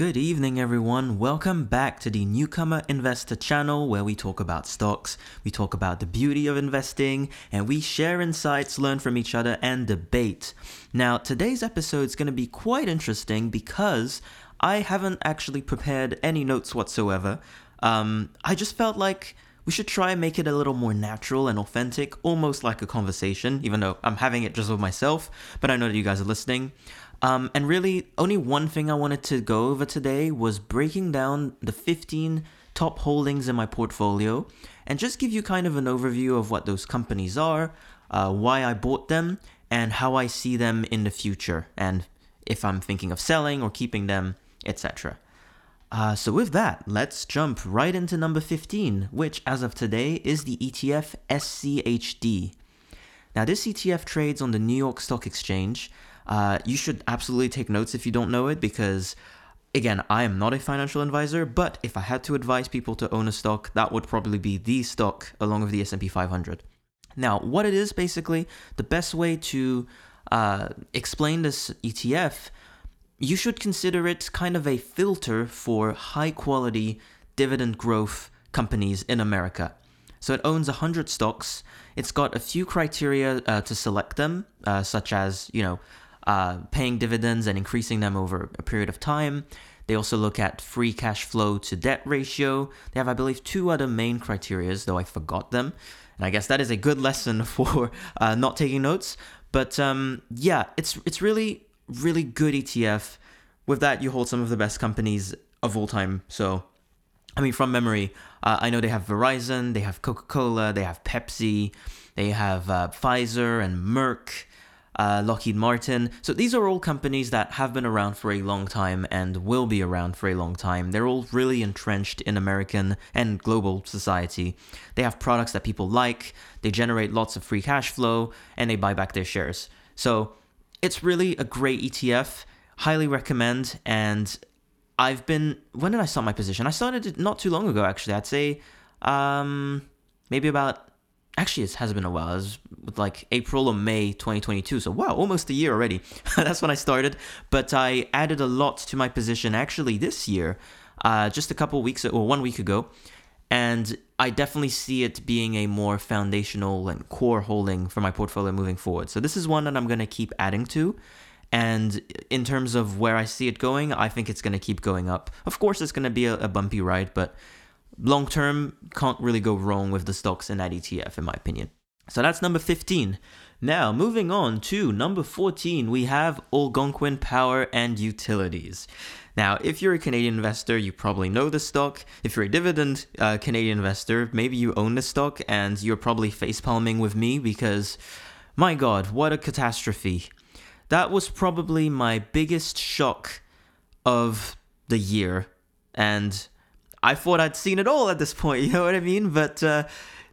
Good evening, everyone. Welcome back to the Newcomer Investor channel where we talk about stocks, we talk about the beauty of investing, and we share insights, learn from each other, and debate. Now, today's episode is going to be quite interesting because I haven't actually prepared any notes whatsoever. Um, I just felt like we should try and make it a little more natural and authentic, almost like a conversation, even though I'm having it just with myself, but I know that you guys are listening. Um, and really, only one thing I wanted to go over today was breaking down the 15 top holdings in my portfolio and just give you kind of an overview of what those companies are, uh, why I bought them, and how I see them in the future, and if I'm thinking of selling or keeping them, etc. Uh, so, with that, let's jump right into number 15, which as of today is the ETF SCHD. Now, this ETF trades on the New York Stock Exchange uh, you should absolutely take notes if you don't know it because again, I am not a financial advisor, but if I had to advise people to own a stock, that would probably be the stock along with the S&P 500. Now, what it is basically, the best way to uh, explain this ETF, you should consider it kind of a filter for high quality dividend growth companies in America. So it owns 100 stocks. It's got a few criteria uh, to select them, uh, such as, you know, uh, paying dividends and increasing them over a period of time. They also look at free cash flow to debt ratio. They have, I believe, two other main criterias, though I forgot them. And I guess that is a good lesson for uh, not taking notes. But um, yeah, it's it's really really good ETF. With that, you hold some of the best companies of all time. So, I mean, from memory, uh, I know they have Verizon, they have Coca Cola, they have Pepsi, they have uh, Pfizer and Merck uh, Lockheed Martin. So these are all companies that have been around for a long time and will be around for a long time. They're all really entrenched in American and global society. They have products that people like, they generate lots of free cash flow, and they buy back their shares. So it's really a great ETF. Highly recommend. And I've been, when did I start my position? I started it not too long ago, actually. I'd say um, maybe about actually it has been a while. It was like April or May 2022. So wow, almost a year already. That's when I started. But I added a lot to my position actually this year, uh, just a couple weeks or one week ago, and I definitely see it being a more foundational and core holding for my portfolio moving forward. So this is one that I'm going to keep adding to. And in terms of where I see it going, I think it's going to keep going up. Of course, it's going to be a, a bumpy ride, but long term, can't really go wrong with the stocks in that ETF, in my opinion. So that's number 15. Now, moving on to number 14, we have Algonquin Power and Utilities. Now, if you're a Canadian investor, you probably know the stock. If you're a dividend uh, Canadian investor, maybe you own the stock and you're probably facepalming with me because, my God, what a catastrophe. That was probably my biggest shock of the year. And I thought I'd seen it all at this point, you know what I mean? But uh,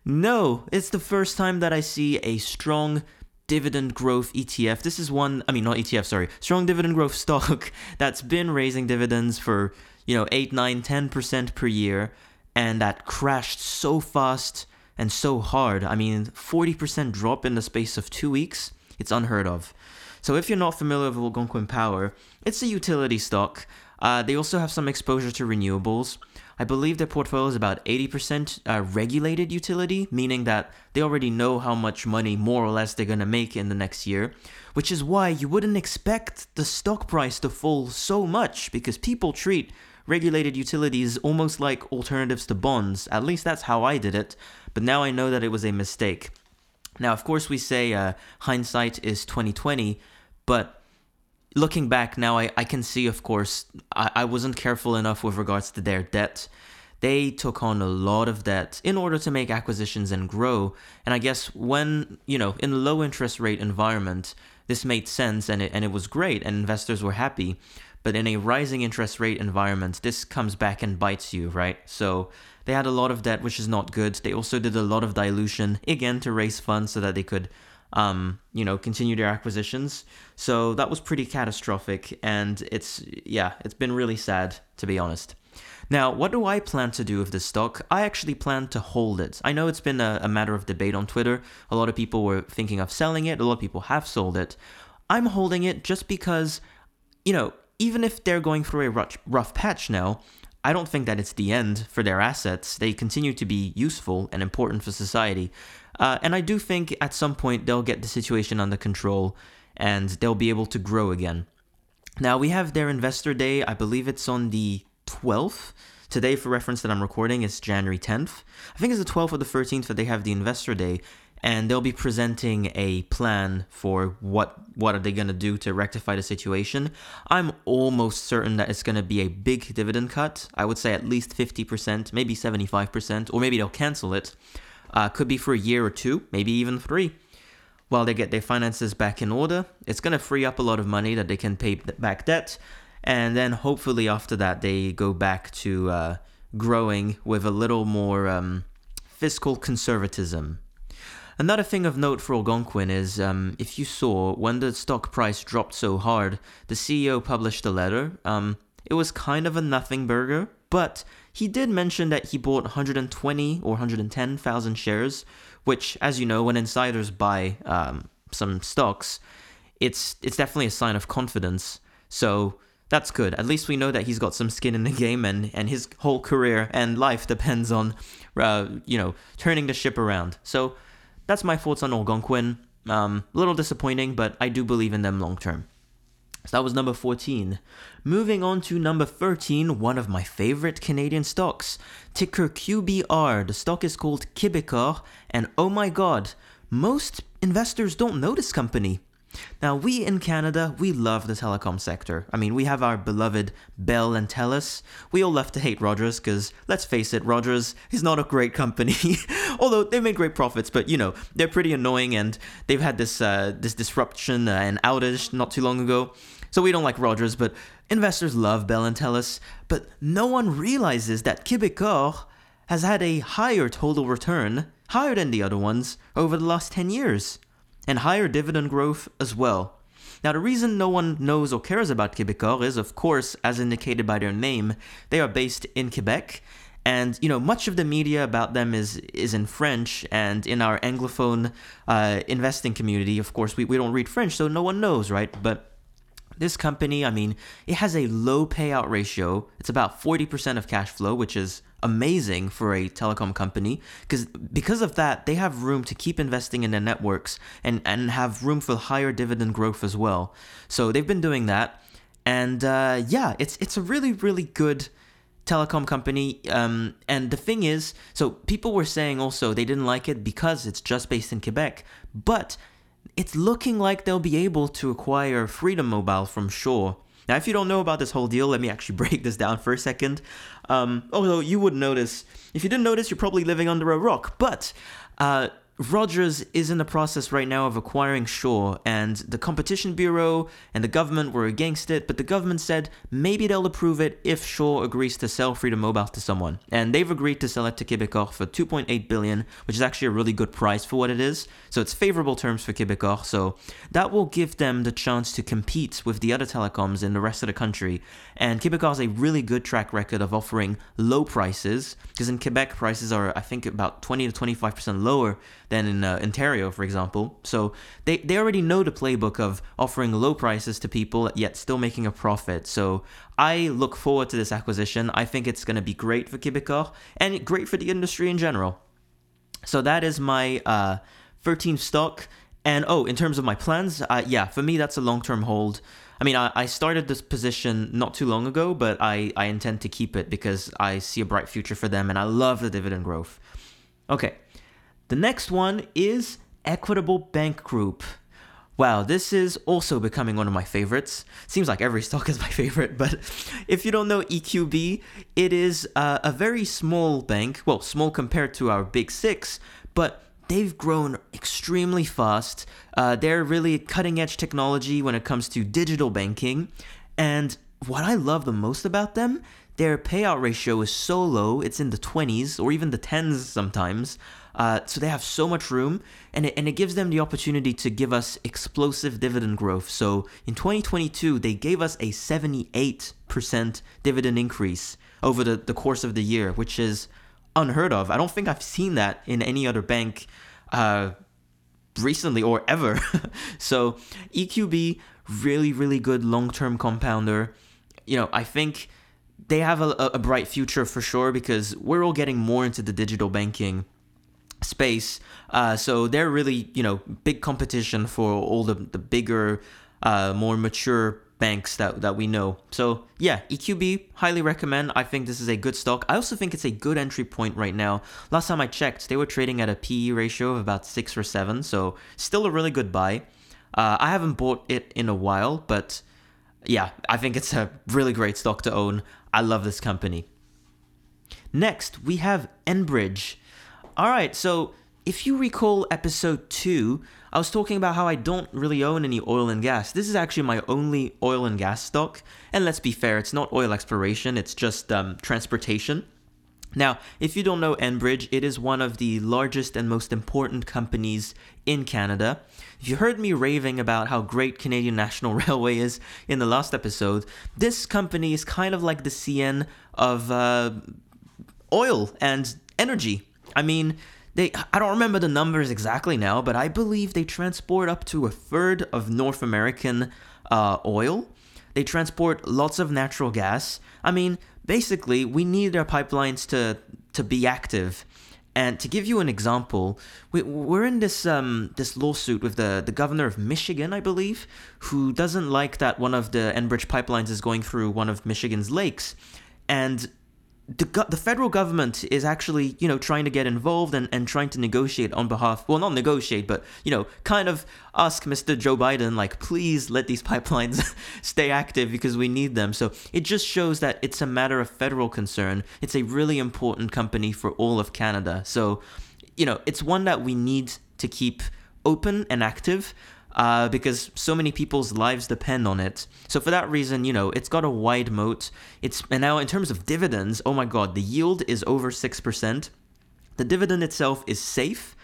no, it's the first time that I see a strong dividend growth ETF. This is one, I mean, not ETF, sorry, strong dividend growth stock that's been raising dividends for, you know, 8, 9, 10% per year and that crashed so fast and so hard. I mean, 40% drop in the space of two weeks. It's unheard of. So if you're not familiar with Algonquin Power, it's a utility stock. Uh, they also have some exposure to renewables. I believe their portfolio is about 80% uh, regulated utility, meaning that they already know how much money more or less they're going to make in the next year, which is why you wouldn't expect the stock price to fall so much because people treat regulated utilities almost like alternatives to bonds. At least that's how I did it, but now I know that it was a mistake. Now, of course, we say uh, hindsight is 2020, but looking back now, I, I can see, of course, I, I wasn't careful enough with regards to their debt. They took on a lot of debt in order to make acquisitions and grow. And I guess when, you know, in a low interest rate environment, this made sense and it, and it was great and investors were happy. But in a rising interest rate environment, this comes back and bites you, right? So they had a lot of debt, which is not good. They also did a lot of dilution, again, to raise funds so that they could um, you know, continue their acquisitions. So that was pretty catastrophic, and it's yeah, it's been really sad to be honest. Now, what do I plan to do with this stock? I actually plan to hold it. I know it's been a, a matter of debate on Twitter. A lot of people were thinking of selling it. A lot of people have sold it. I'm holding it just because, you know, even if they're going through a rough, rough patch now, I don't think that it's the end for their assets. They continue to be useful and important for society. Uh, and I do think at some point they'll get the situation under control and they'll be able to grow again. Now, we have their investor day. I believe it's on the 12th. Today, for reference that I'm recording, is January 10th. I think it's the 12th or the 13th that they have the investor day and they'll be presenting a plan for what what are they going to do to rectify the situation. I'm almost certain that it's going to be a big dividend cut. I would say at least 50%, maybe 75%, or maybe they'll cancel it. Uh, could be for a year or two, maybe even three. While they get their finances back in order, it's going to free up a lot of money that they can pay back debt. And then hopefully after that, they go back to uh, growing with a little more um, fiscal conservatism. Another thing of note for Algonquin is um, if you saw when the stock price dropped so hard, the CEO published a letter. Um, it was kind of a nothing burger, but he did mention that he bought 120 or 110,000 shares, which, as you know, when insiders buy um, some stocks, it's it's definitely a sign of confidence. So that's good. At least we know that he's got some skin in the game, and and his whole career and life depends on, uh, you know, turning the ship around. So that's my thoughts on Algonquin. Um, a little disappointing, but I do believe in them long term. So that was number 14. Moving on to number 13, one of my favorite Canadian stocks. Ticker QBR. The stock is called Quebecor, and oh my god, most investors don't know this company. Now, we in Canada, we love the telecom sector. I mean, we have our beloved Bell and Telus. We all love to hate Rogers because, let's face it, Rogers is not a great company. Although they made great profits, but you know, they're pretty annoying and they've had this uh, this disruption and outage not too long ago. So we don't like Rogers, but investors love Bell and Telus. But no one realizes that Quebecor has had a higher total return, higher than the other ones, over the last 10 years and higher dividend growth as well. Now, the reason no one knows or cares about Quebecor is, of course, as indicated by their name, they are based in Quebec. And you know, much of the media about them is is in French, and in our anglophone uh, investing community, of course, we, we don't read French, so no one knows, right? But this company, I mean, it has a low payout ratio. It's about 40% of cash flow, which is amazing for a telecom company because because of that they have room to keep investing in their networks and and have room for higher dividend growth as well. So they've been doing that. And uh, yeah it's it's a really really good telecom company. Um, and the thing is so people were saying also they didn't like it because it's just based in quebec. But it's looking like they'll be able to acquire freedom mobile from shaw now, if you don't know about this whole deal, let me actually break this down for a second. Um, although you would notice, if you didn't notice, you're probably living under a rock. But uh, Rogers is in the process right now of acquiring Shaw, and the Competition Bureau and the government were against it, but the government said maybe they'll approve it if Shaw agrees to sell Freedom Mobile to someone. And they've agreed to sell it to Quebecor for 2.8 billion, which is actually a really good price for what it is. So it's favorable terms for Quebecor. So that will give them the chance to compete with the other telecoms in the rest of the country. And Quebecor has a really good track record of offering low prices, because in Quebec prices are I think about 20 to 25% lower than in uh, Ontario, for example. So they, they already know the playbook of offering low prices to people yet still making a profit. So I look forward to this acquisition. I think it's going to be great for Quebecor and great for the industry in general. So that is my uh, 13th stock. And oh, in terms of my plans, uh, yeah, for me, that's a long term hold. I mean, I, I started this position not too long ago, but I, I intend to keep it because I see a bright future for them and I love the dividend growth. Okay, the next one is Equitable Bank Group. Wow, this is also becoming one of my favorites. Seems like every stock is my favorite, but if you don't know EQB, it is uh, a very small bank. Well, small compared to our big six, but they've grown extremely fast. Uh, they're really cutting edge technology when it comes to digital banking. And what I love the most about them, their payout ratio is so low, it's in the 20s or even the 10s sometimes. Uh, so they have so much room, and it, and it gives them the opportunity to give us explosive dividend growth. So in 2022, they gave us a 78% dividend increase over the, the course of the year, which is unheard of. I don't think I've seen that in any other bank uh, recently or ever. so EQB, really, really good long term compounder. you know, I think they have a, a bright future for sure because we're all getting more into the digital banking space. Uh, so they're really, you know, big competition for all the, the bigger, uh, more mature banks that, that we know. So yeah, EQB, highly recommend. I think this is a good stock. I also think it's a good entry point right now. Last time I checked, they were trading at a PE ratio of about six or seven, so still a really good buy. Uh, I haven't bought it in a while, but yeah, I think it's a really great stock to own. I love this company. Next, we have Enbridge. All right, so if you recall episode 2, I was talking about how I don't really own any oil and gas. This is actually my only oil and gas stock. And let's be fair, it's not oil exploration, it's just um, transportation. Now, if you don't know Enbridge, it is one of the largest and most important companies in Canada. If you heard me raving about how great Canadian National Railway is in the last episode, this company is kind of like the CN of uh, oil and energy. I mean, they I don't remember the numbers exactly now, but I believe they transport up to a third of North American uh, oil. They transport lots of natural gas. I mean, basically, we need our pipelines to to be active. And to give you an example, we, we're in this um, this lawsuit with the, the governor of Michigan, I believe, who doesn't like that one of the Enbridge pipelines is going through one of Michigan's lakes. And the, the federal government is actually, you know, trying to get involved and, and trying to negotiate on behalf, well, not negotiate, but, you know, kind of ask Mr. Joe Biden, like, please let these pipelines stay active because we need them. So it just shows that it's a matter of federal concern. It's a really important company for all of Canada. So, you know, it's one that we need to keep open and active uh, because so many people's lives depend on it. So for that reason, you know, it's got a wide moat. It's and now in terms of dividends, oh my god, the yield is over six percent. The dividend itself is safe.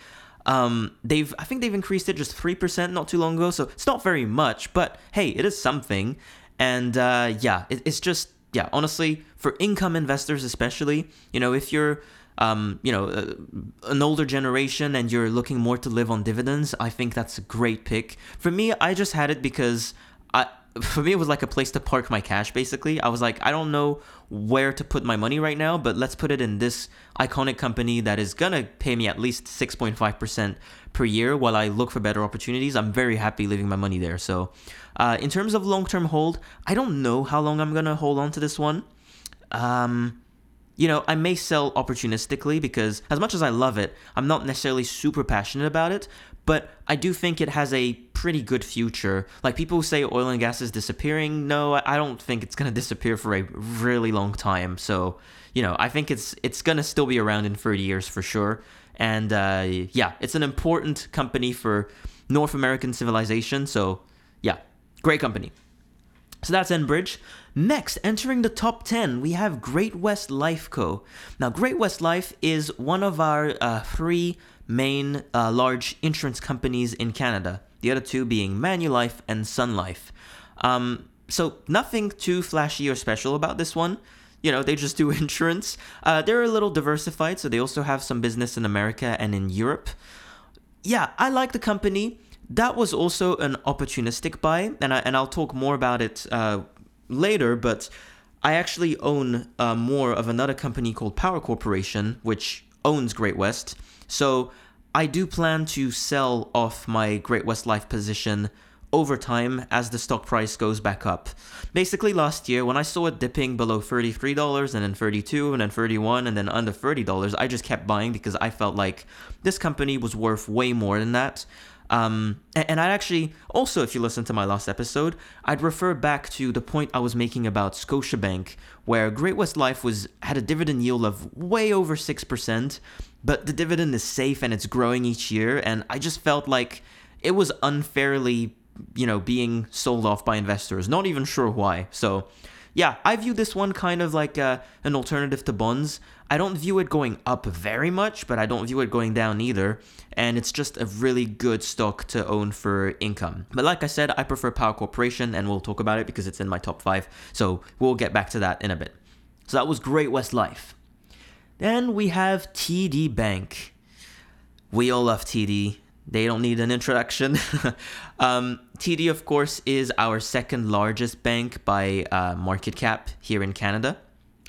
Um, they've I think they've increased it just three percent not too long ago, so it's not very much, but hey, it is something. And uh, yeah, it, it's just yeah, honestly, for income investors especially, you know, if you're um, you know, uh, an older generation and you're looking more to live on dividends, I think that's a great pick. For me, I just had it because I for me it was like a place to park my cash basically. I was like, I don't know where to put my money right now, but let's put it in this iconic company that is gonna pay me at least 6.5% per year while I look for better opportunities. I'm very happy leaving my money there. So, uh, in terms of long term hold, I don't know how long I'm gonna hold on to this one. Um, you know, I may sell opportunistically because as much as I love it, I'm not necessarily super passionate about it, but I do think it has a pretty good future. Like people say oil and gas is disappearing. No, I don't think it's going to disappear for a really long time. So, you know, I think it's it's going to still be around in 30 years for sure. And uh, yeah, it's an important company for North American civilization. So, yeah, great company. So that's Enbridge. Next, entering the top 10, we have Great West Life Co. Now, Great West Life is one of our uh, three main uh, large insurance companies in Canada, the other two being Manulife and Sun Life. Um, so, nothing too flashy or special about this one. You know, they just do insurance. Uh, they're a little diversified, so they also have some business in America and in Europe. Yeah, I like the company. That was also an opportunistic buy, and I and I'll talk more about it uh, later, but I actually own uh, more of another company called Power Corporation, which owns Great West. So I do plan to sell off my Great West Life position over time as the stock price goes back up. Basically, last year when I saw it dipping below $33 and then 32 and then 31 and then under $30, I just kept buying because I felt like this company was worth way more than that. Um, and I'd actually also, if you listen to my last episode, I'd refer back to the point I was making about Scotiabank, where Great West Life was had a dividend yield of way over six percent, but the dividend is safe and it's growing each year, and I just felt like it was unfairly, you know, being sold off by investors. Not even sure why. So yeah, I view this one kind of like uh, an alternative to bonds. I don't view it going up very much, but I don't view it going down either. And it's just a really good stock to own for income. But like I said, I prefer Power Corporation, and we'll talk about it because it's in my top five. So we'll get back to that in a bit. So that was Great West Life. Then we have TD Bank. We all love TD. they don't need an introduction. um, TD, of course, is our second largest bank by uh, market cap here in Canada,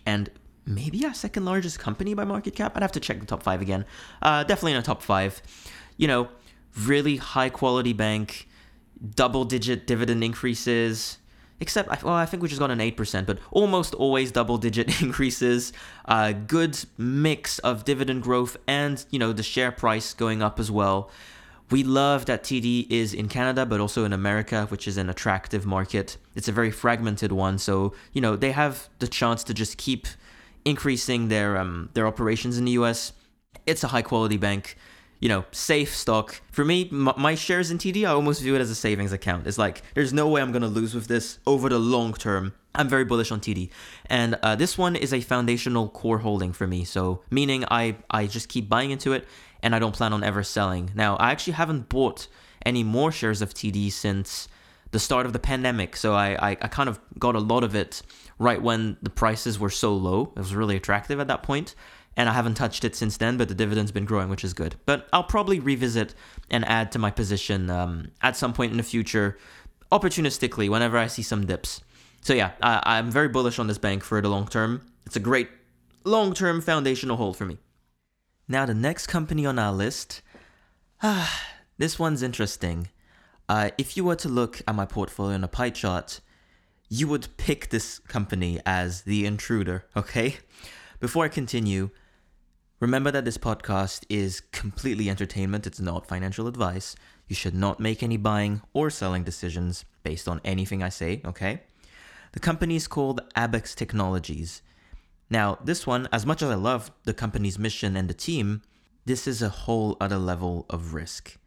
and maybe our second largest company by market cap. I'd have to check the top five again. Uh, definitely in the top five. You know, really high quality bank, double digit dividend increases. Except, well, I think we just got an 8%, but almost always double digit increases. Uh, good mix of dividend growth and, you know, the share price going up as well. We love that TD is in Canada, but also in America, which is an attractive market. It's a very fragmented one, so you know they have the chance to just keep increasing their um, their operations in the U.S. It's a high quality bank, you know, safe stock. For me, m- my shares in TD, I almost view it as a savings account. It's like there's no way I'm gonna lose with this over the long term. I'm very bullish on TD, and uh, this one is a foundational core holding for me. So meaning I I just keep buying into it and I don't plan on ever selling. Now, I actually haven't bought any more shares of TD since the start of the pandemic. So I, I, I, kind of got a lot of it right when the prices were so low. It was really attractive at that point, And I haven't touched it since then, but the dividend's been growing, which is good. But I'll probably revisit and add to my position um, at some point in the future, opportunistically, whenever I see some dips. So yeah, I, I'm very bullish on this bank for the long term. It's a great long term foundational hold for me. Now, the next company on our list, ah, this one's interesting. Uh, if you were to look at my portfolio in a pie chart, you would pick this company as the intruder, okay? Before I continue, remember that this podcast is completely entertainment, it's not financial advice. You should not make any buying or selling decisions based on anything I say, okay? The company is called Abaxx Technologies. Now, this one, as much as I love the company's mission and the team, this is a whole other level of risk.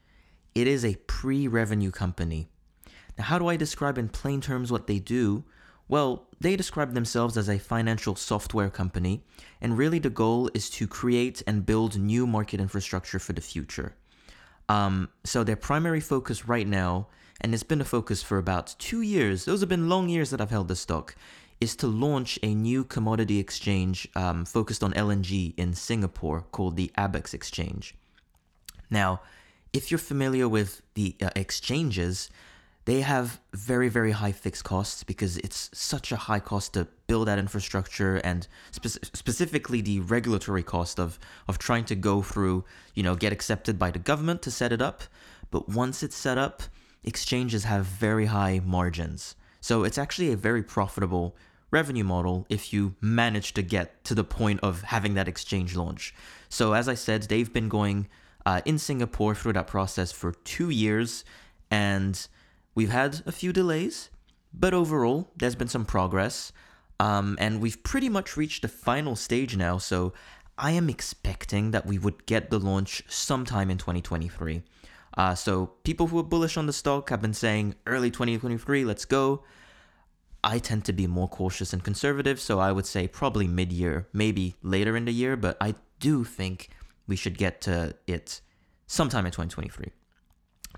It is a pre revenue company. Now, how do I describe in plain terms what they do? Well, they describe themselves as a financial software company, and really the goal is to create and build new market infrastructure for the future. Um, so, their primary focus right now, and it's been a focus for about two years, those have been long years that I've held the stock, is to launch a new commodity exchange um, focused on LNG in Singapore called the Abaxx Exchange. Now, if you're familiar with the uh, exchanges, they have very, very high fixed costs because it's such a high cost to build that infrastructure and spe- specifically the regulatory cost of, of trying to go through, you know, get accepted by the government to set it up. But once it's set up, exchanges have very high margins. So it's actually a very profitable revenue model if you manage to get to the point of having that exchange launch. So, as I said, they've been going uh, in Singapore through that process for two years, and we've had a few delays, but overall, there's been some progress. Um, and we've pretty much reached the final stage now, so I am expecting that we would get the launch sometime in 2023. Uh, so people who are bullish on the stock have been saying early 2023, let's go. I tend to be more cautious and conservative, so I would say probably mid year, maybe later in the year, but I do think we should get to it sometime in 2023.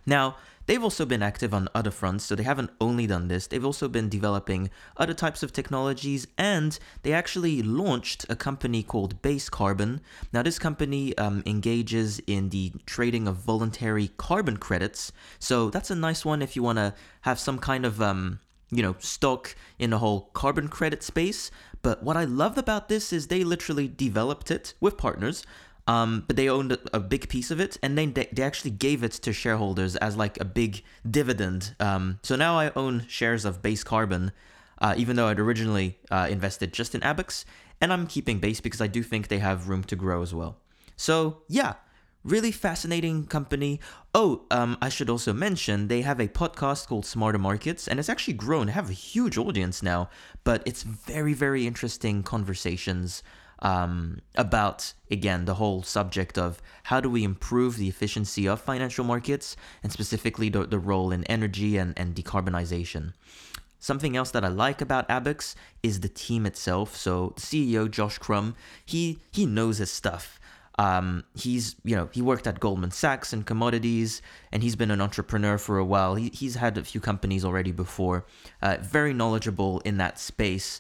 Now, they've also been active on other fronts, so they haven't only done this, they've also been developing other types of technologies, and they actually launched a company called Base Carbon. Now, this company um, engages in the trading of voluntary carbon credits, so that's a nice one if you want to have some kind of um, you know, stock in the whole carbon credit space. But what I love about this is they literally developed it with partners, um, but they owned a, big piece of it, and then they, they actually gave it to shareholders as like a big dividend. Um, so now I own shares of Base Carbon, uh, even though I'd originally uh, invested just in Abaxx, and I'm keeping Base because I do think they have room to grow as well. So yeah, Really fascinating company. Oh, um, I should also mention they have a podcast called Smarter Markets, and it's actually grown. They have a huge audience now, but it's very, very interesting conversations um, about, again, the whole subject of how do we improve the efficiency of financial markets, and specifically the, the role in energy and, and decarbonization. Something else that I like about Abaxx is the team itself. So CEO Josh Crumb, he he knows his stuff. Um, he's, you know, he worked at Goldman Sachs in commodities, and he's been an entrepreneur for a while. He, he's had a few companies already before. Uh, very knowledgeable in that space.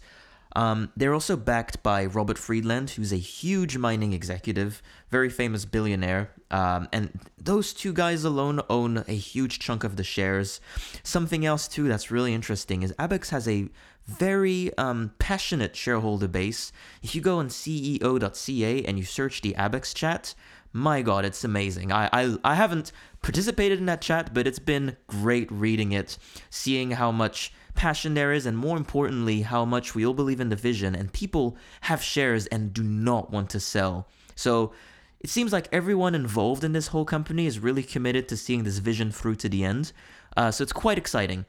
Um, they're also backed by Robert Friedland, who's a huge mining executive, very famous billionaire. Um, and those two guys alone own a huge chunk of the shares. Something else, too, that's really interesting is Abaxx has a very um, passionate shareholder base. If you go on CEO.ca and you search the Abaxx chat, my god, it's amazing. I, I I haven't participated in that chat, but it's been great reading it, seeing how much passion there is, and more importantly, how much we all believe in the vision, and people have shares and do not want to sell. So it seems like everyone involved in this whole company is really committed to seeing this vision through to the end. Uh, so it's quite exciting.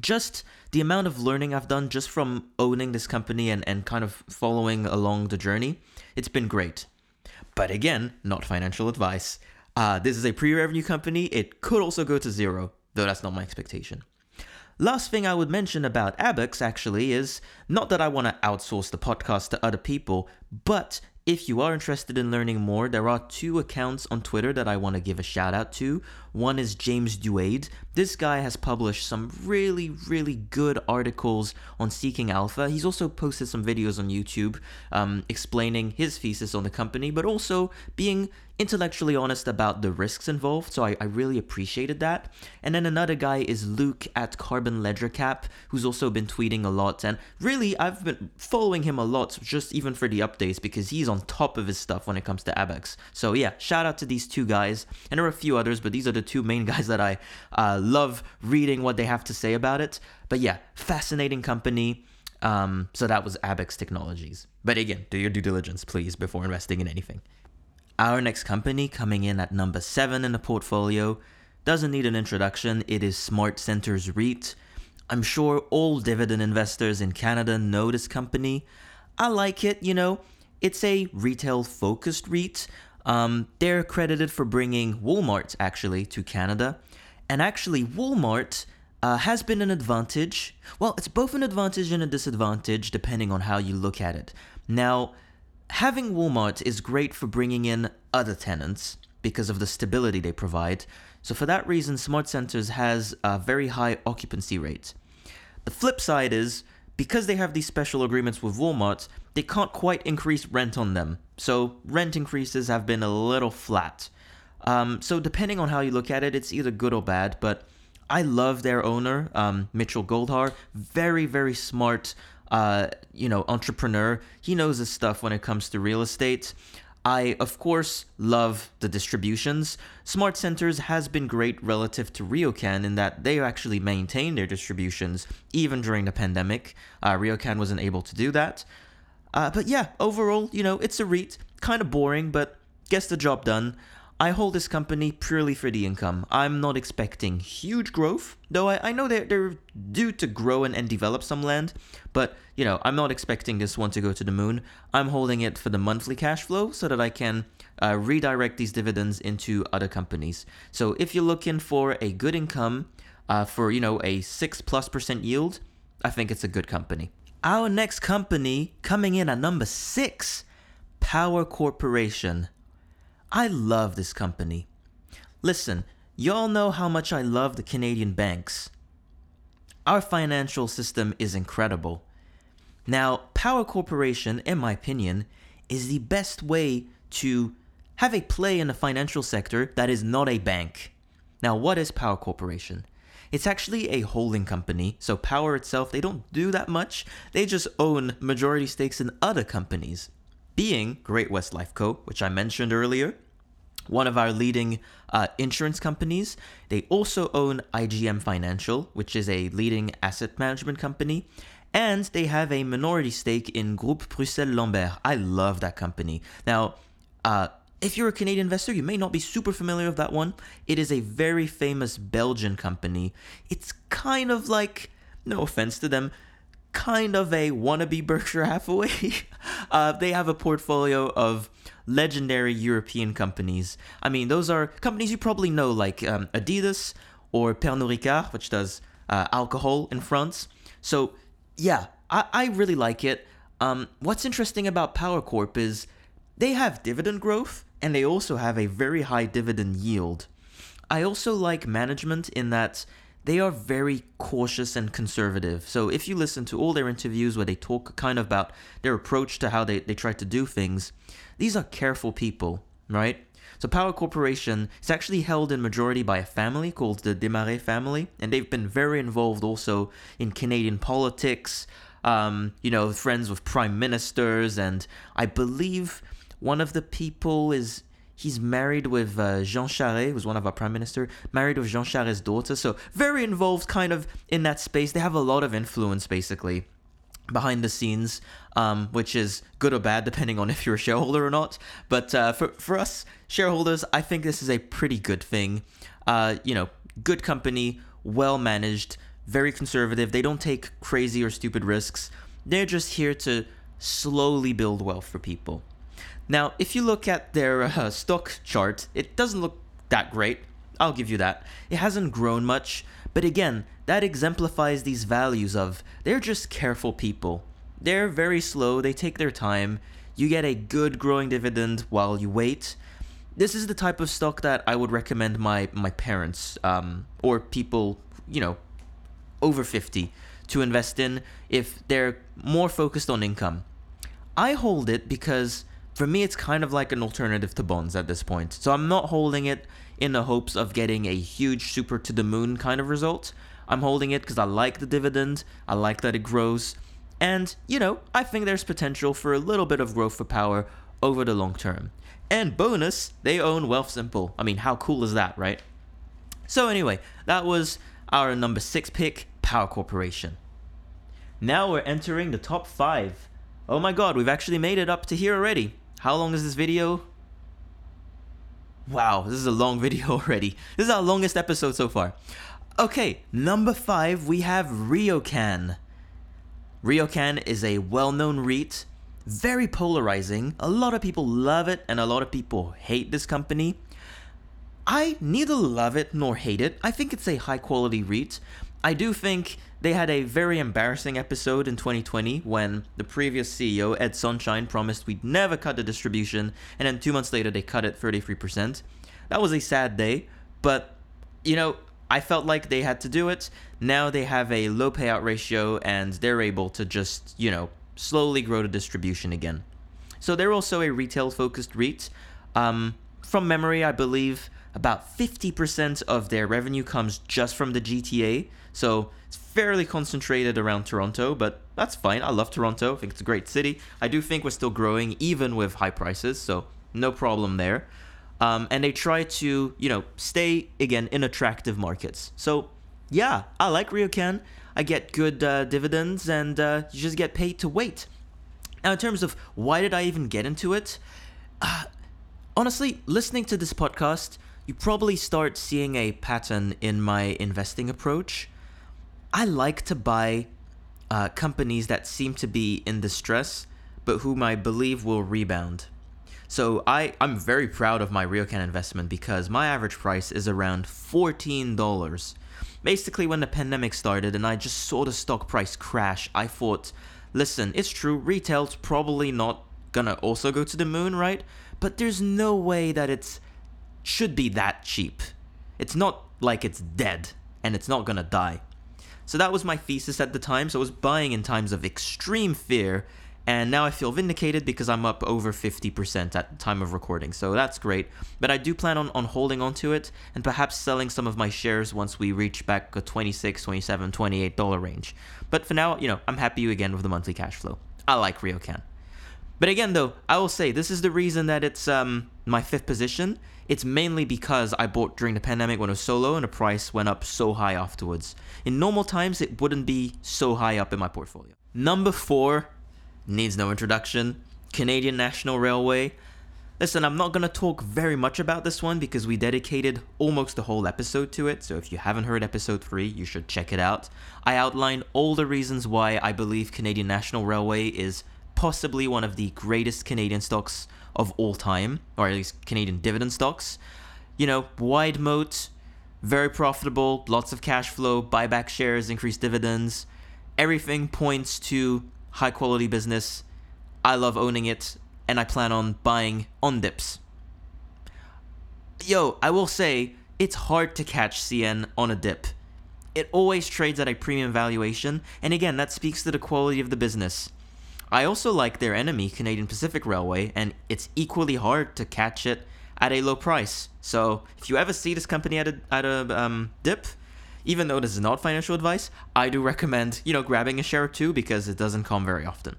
Just the amount of learning I've done just from owning this company and, and kind of following along the journey, it's been great. But again, not financial advice. Uh, this is a pre revenue company. It could also go to zero, though that's not my expectation. Last thing I would mention about Abaxx actually is not that I want to outsource the podcast to other people, but if you are interested in learning more, there are two accounts on Twitter that I want to give a shout out to. One is James Duade. This guy has published some really, really good articles on Seeking Alpha. He's also posted some videos on YouTube um, explaining his thesis on the company, but also being intellectually honest about the risks involved. So I, I really appreciated that. And then another guy is Luke at Carbon Ledger Cap, who's also been tweeting a lot. And really, I've been following him a lot, just even for the updates, because he's on top of his stuff when it comes to Abaxx. So yeah, shout out to these two guys. And there are a few others, but these are the the two main guys that I uh, love reading what they have to say about it. But yeah, fascinating company. Um, so that was Abaxx Technologies. But again, do your due diligence, please, before investing in anything. Our next company, coming in at number seven in the portfolio, doesn't need an introduction. It is SmartCentres REIT. I'm sure all dividend investors in Canada know this company. I like it, you know. It's a retail focused REIT, um, they're credited for bringing Walmart actually to Canada, and actually Walmart uh, has been an advantage. Well, it's both an advantage and a disadvantage depending on how you look at it. Now, having Walmart is great for bringing in other tenants because of the stability they provide. So for that reason, SmartCentres has a very high occupancy rate. The flip side is because they have these special agreements with Walmart, they can't quite increase rent on them. So rent increases have been a little flat. Um, so depending on how you look at it, it's either good or bad. But I love their owner, um, Mitchell Goldhar. Very, very smart, uh, you know, entrepreneur. He knows his stuff when it comes to real estate. I, of course, love the distributions. SmartCentres has been great relative to RioCan in that they actually maintain their distributions even during the pandemic. Uh, RioCan wasn't able to do that. Uh, but yeah, overall, you know, it's a REIT. Kind of boring, but gets the job done. I hold this company purely for the income. I'm not expecting huge growth, though I, I know they're, they're due to grow and, and develop some land, but you know, I'm not expecting this one to go to the moon. I'm holding it for the monthly cash flow so that I can uh, redirect these dividends into other companies. So if you're looking for a good income uh, for, you know, a 6 plus percent yield, I think it's a good company. Our next company coming in at number six, Power Corporation. I love this company. Listen, y'all know how much I love the Canadian banks. Our financial system is incredible. Now, Power Corporation, in my opinion, is the best way to have a play in the financial sector that is not a bank. Now, what is Power Corporation? It's actually a holding company, so Power itself, they don't do that much. They just own majority stakes in other companies, being Great West Life Co., which I mentioned earlier, one of our leading uh, insurance companies. They also own IGM Financial, which is a leading asset management company. And they have a minority stake in Groupe Bruxelles Lambert. I love that company. Now, uh, if you're a Canadian investor, you may not be super familiar with that one. It is a very famous Belgian company. It's kind of like, no offense to them, kind of a wannabe Berkshire Hathaway. uh, they have a portfolio of legendary European companies. I mean, those are companies you probably know, like um, Adidas or Pernod Ricard, which does uh, alcohol in France. So, yeah, I, I really like it. Um, what's interesting about Power Corp is they have dividend growth and they also have a very high dividend yield. I also like management in that they are very cautious and conservative. So if you listen to all their interviews where they talk kind of about their approach to how they, they try to do things, these are careful people, right? So Power Corporation is actually held in majority by a family called the Desmarais family, and they've been very involved also in Canadian politics. Um, you know, friends with prime ministers, and I believe one of the people is he's married with uh, Jean Charest, who's one of our prime minister, married with Jean Charest's daughter. So very involved, kind of in that space. They have a lot of influence, basically behind the scenes, um, which is good or bad depending on if you're a shareholder or not. But uh, for for us shareholders, I think this is a pretty good thing. Uh, you know, good company, well managed, very conservative. They don't take crazy or stupid risks. They're just here to slowly build wealth for people. Now, if you look at their uh, stock chart, it doesn't look that great. I'll give you that. It hasn't grown much, but again, that exemplifies these values of they're just careful people. They're very slow, they take their time. You get a good growing dividend while you wait. This is the type of stock that I would recommend my my parents um, or people, you know, over 50 to invest in if they're more focused on income. I hold it because for me it's kind of like an alternative to bonds at this point. So I'm not holding it in the hopes of getting a huge super to the moon kind of result. I'm holding it because I like the dividend, I like that it grows, and, you know, I think there's potential for a little bit of growth for power over the long term. And bonus, they own Wealthsimple. I mean, how cool is that, right? So, anyway, that was our number six pick, Power Corporation. Now we're entering the top five. Oh my god, we've actually made it up to here already. How long is this video? Wow, this is a long video already. This is our longest episode so far. Okay, number five, we have RioCan. RioCan is a well known REIT, very polarizing. A lot of people love it, and a lot of people hate this company. I neither love it nor hate it. I think it's a high quality REIT. I do think they had a very embarrassing episode in 2020 when the previous CEO, Ed Sonshine, promised we'd never cut the distribution, and then two months later they cut it 33%. That was a sad day, but you know, I felt like they had to do it. Now they have a low payout ratio and they're able to just, you know, slowly grow the distribution again. So they're also a retail focused REIT. Um, from memory, I believe about 50% of their revenue comes just from the GTA. So it's fairly concentrated around Toronto, but that's fine. I love Toronto. I think it's a great city. I do think we're still growing even with high prices, so no problem there. Um, and they try to, you know, stay again in attractive markets. So, yeah, I like RioCan. I get good uh, dividends, and uh, you just get paid to wait. Now, in terms of why did I even get into it, uh, honestly, listening to this podcast, you probably start seeing a pattern in my investing approach. I like to buy uh, companies that seem to be in distress, but whom I believe will rebound. So I, I'm very proud of my RioCan investment because my average price is around $14. Basically, when the pandemic started and I just saw the stock price crash, I thought, listen, it's true, retail's probably not gonna also go to the moon, right? But there's no way that it's should be that cheap. It's not like it's dead and it's not gonna die. So that was my thesis at the time. So I was buying in times of extreme fear and now I feel vindicated because I'm up over 50% at the time of recording. So that's great. But I do plan on, on holding on to it and perhaps selling some of my shares once we reach back a 26, 27, 28 dollar range. But for now, you know, I'm happy again with the monthly cash flow. I like RioCan. But again, though, I will say this is the reason that it's um, my fifth position. It's mainly because I bought during the pandemic when it was so low and the price went up so high afterwards. In normal times, it wouldn't be so high up in my portfolio. Number four needs no introduction. Canadian National Railway. Listen, I'm not going to talk very much about this one because we dedicated almost the whole episode to it, so if you haven't heard episode 3, you should check it out. I outline all the reasons why I believe Canadian National Railway is possibly one of the greatest Canadian stocks of all time, or at least Canadian dividend stocks. You know, wide moat, very profitable, lots of cash flow, buyback shares, increased dividends. Everything points to high quality business. I love owning it, and I plan on buying on dips. Yo, I will say, it's hard to catch CN on a dip. It always trades at a premium valuation, and again, that speaks to the quality of the business. I also like their enemy, Canadian Pacific Railway, and it's equally hard to catch it at a low price. So if you ever see this company at a, at a um, dip, even though this is not financial advice, I do recommend, you know, grabbing a share or two because it doesn't come very often.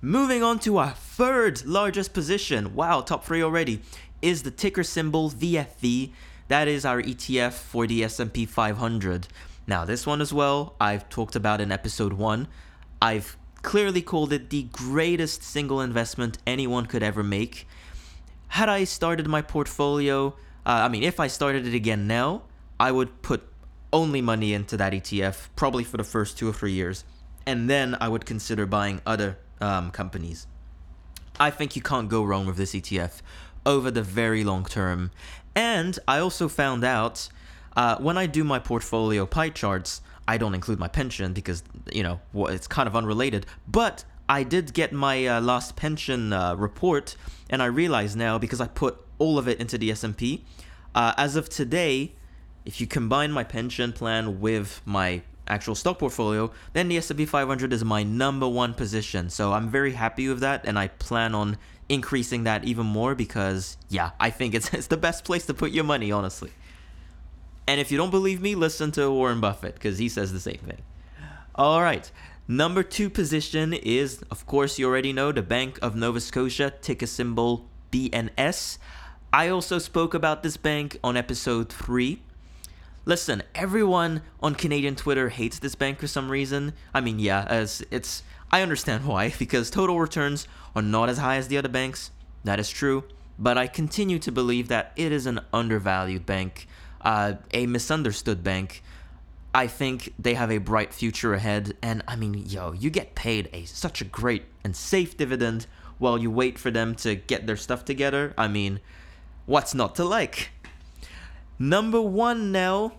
Moving on to our third largest position, wow, top three already, is the ticker symbol VFV. That is our ETF for the S&P 500. Now, this one as well, I've talked about in episode 1. I've clearly called it the greatest single investment anyone could ever make. Had I started my portfolio, uh, I mean, if I started it again now, I would put only money into that ETF, probably for the first two or three years, and then I would consider buying other um, companies. I think you can't go wrong with this ETF over the very long term. And I also found out uh, when I do my portfolio pie charts, I don't include my pension because, you know, it's kind of unrelated. But I did get my uh, last pension uh, report, and I realize now because I put all of it into the S&P, uh, as of today, if you combine my pension plan with my actual stock portfolio, then the S&P 500 is my number one position. So I'm very happy with that, and I plan on increasing that even more because, yeah, I think it's, it's the best place to put your money, honestly. And if you don't believe me, listen to Warren Buffett because he says the same thing. All right. Number two position is, of course, you already know, the Bank of Nova Scotia, ticker symbol BNS. I also spoke about this bank on episode three. Listen, everyone on Canadian Twitter hates this bank for some reason. I mean, yeah, as it's I understand why because total returns are not as high as the other banks. That is true, but I continue to believe that it is an undervalued bank uh, a misunderstood bank. I think they have a bright future ahead, and I mean, yo, you get paid a such a great and safe dividend while you wait for them to get their stuff together. I mean, what's not to like? Number one now,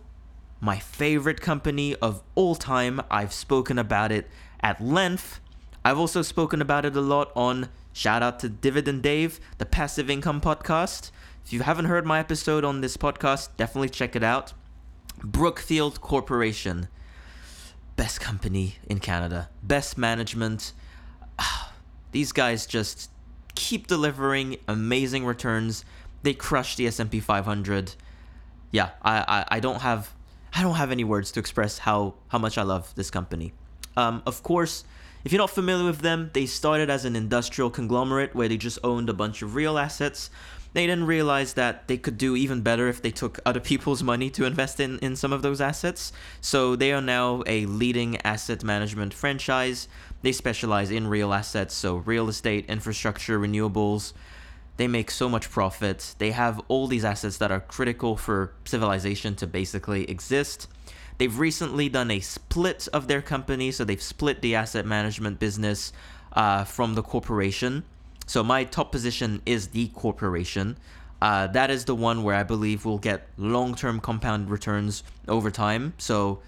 my favorite company of all time. I've spoken about it at length. I've also spoken about it a lot on shout out to Dividend Dave, the passive income podcast. If you haven't heard my episode on this podcast, definitely check it out. Brookfield Corporation, best company in Canada, best management. These guys just keep delivering amazing returns. They crush the S&P 500. Yeah, I, I, I don't have I don't have any words to express how how much I love this company. Um, of course, if you're not familiar with them, they started as an industrial conglomerate where they just owned a bunch of real assets, they didn't realize that they could do even better if they took other people's money to invest in, in some of those assets. So they are now a leading asset management franchise. They specialize in real assets, so real estate, infrastructure, renewables. They make so much profit. They have all these assets that are critical for civilization to basically exist. They've recently done a split of their company, so they've split the asset management business uh, from the corporation. So my top position is the corporation. Uh, that is the one where I believe we'll get long-term compound returns over time. So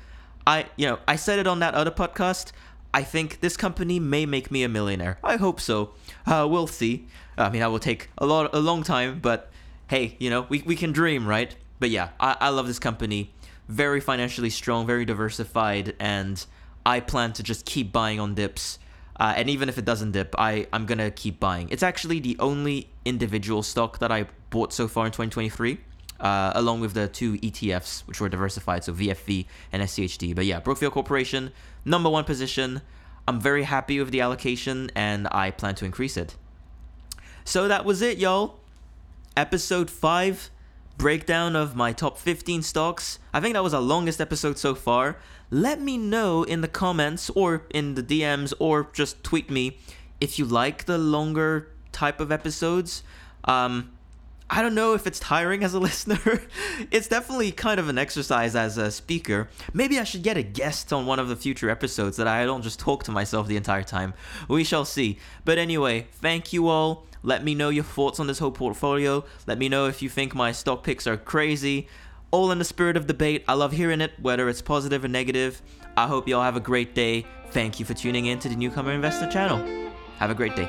I, you know, I said it on that other podcast. I think this company may make me a millionaire. I hope so. Uh, we'll see. I mean, I will take a lot, a long time, but hey, you know, we, we can dream, right? But yeah, I, I love this company. Very financially strong, very diversified, and I plan to just keep buying on dips uh, and even if it doesn't dip, I, I'm going to keep buying. It's actually the only individual stock that I bought so far in 2023, uh, along with the two ETFs, which were diversified, so VFV and SCHD. But yeah, Brookfield Corporation, number one position. I'm very happy with the allocation and I plan to increase it. So that was it, y'all. Episode 5 breakdown of my top 15 stocks. I think that was our longest episode so far. Let me know in the comments or in the DMs or just tweet me if you like the longer type of episodes. Um, I don't know if it's tiring as a listener. it's definitely kind of an exercise as a speaker. Maybe I should get a guest on one of the future episodes that I don't just talk to myself the entire time. We shall see. But anyway, thank you all. Let me know your thoughts on this whole portfolio. Let me know if you think my stock picks are crazy. All in the spirit of debate. I love hearing it, whether it's positive or negative. I hope y'all have a great day. Thank you for tuning in to the Newcomer Investor channel. Have a great day.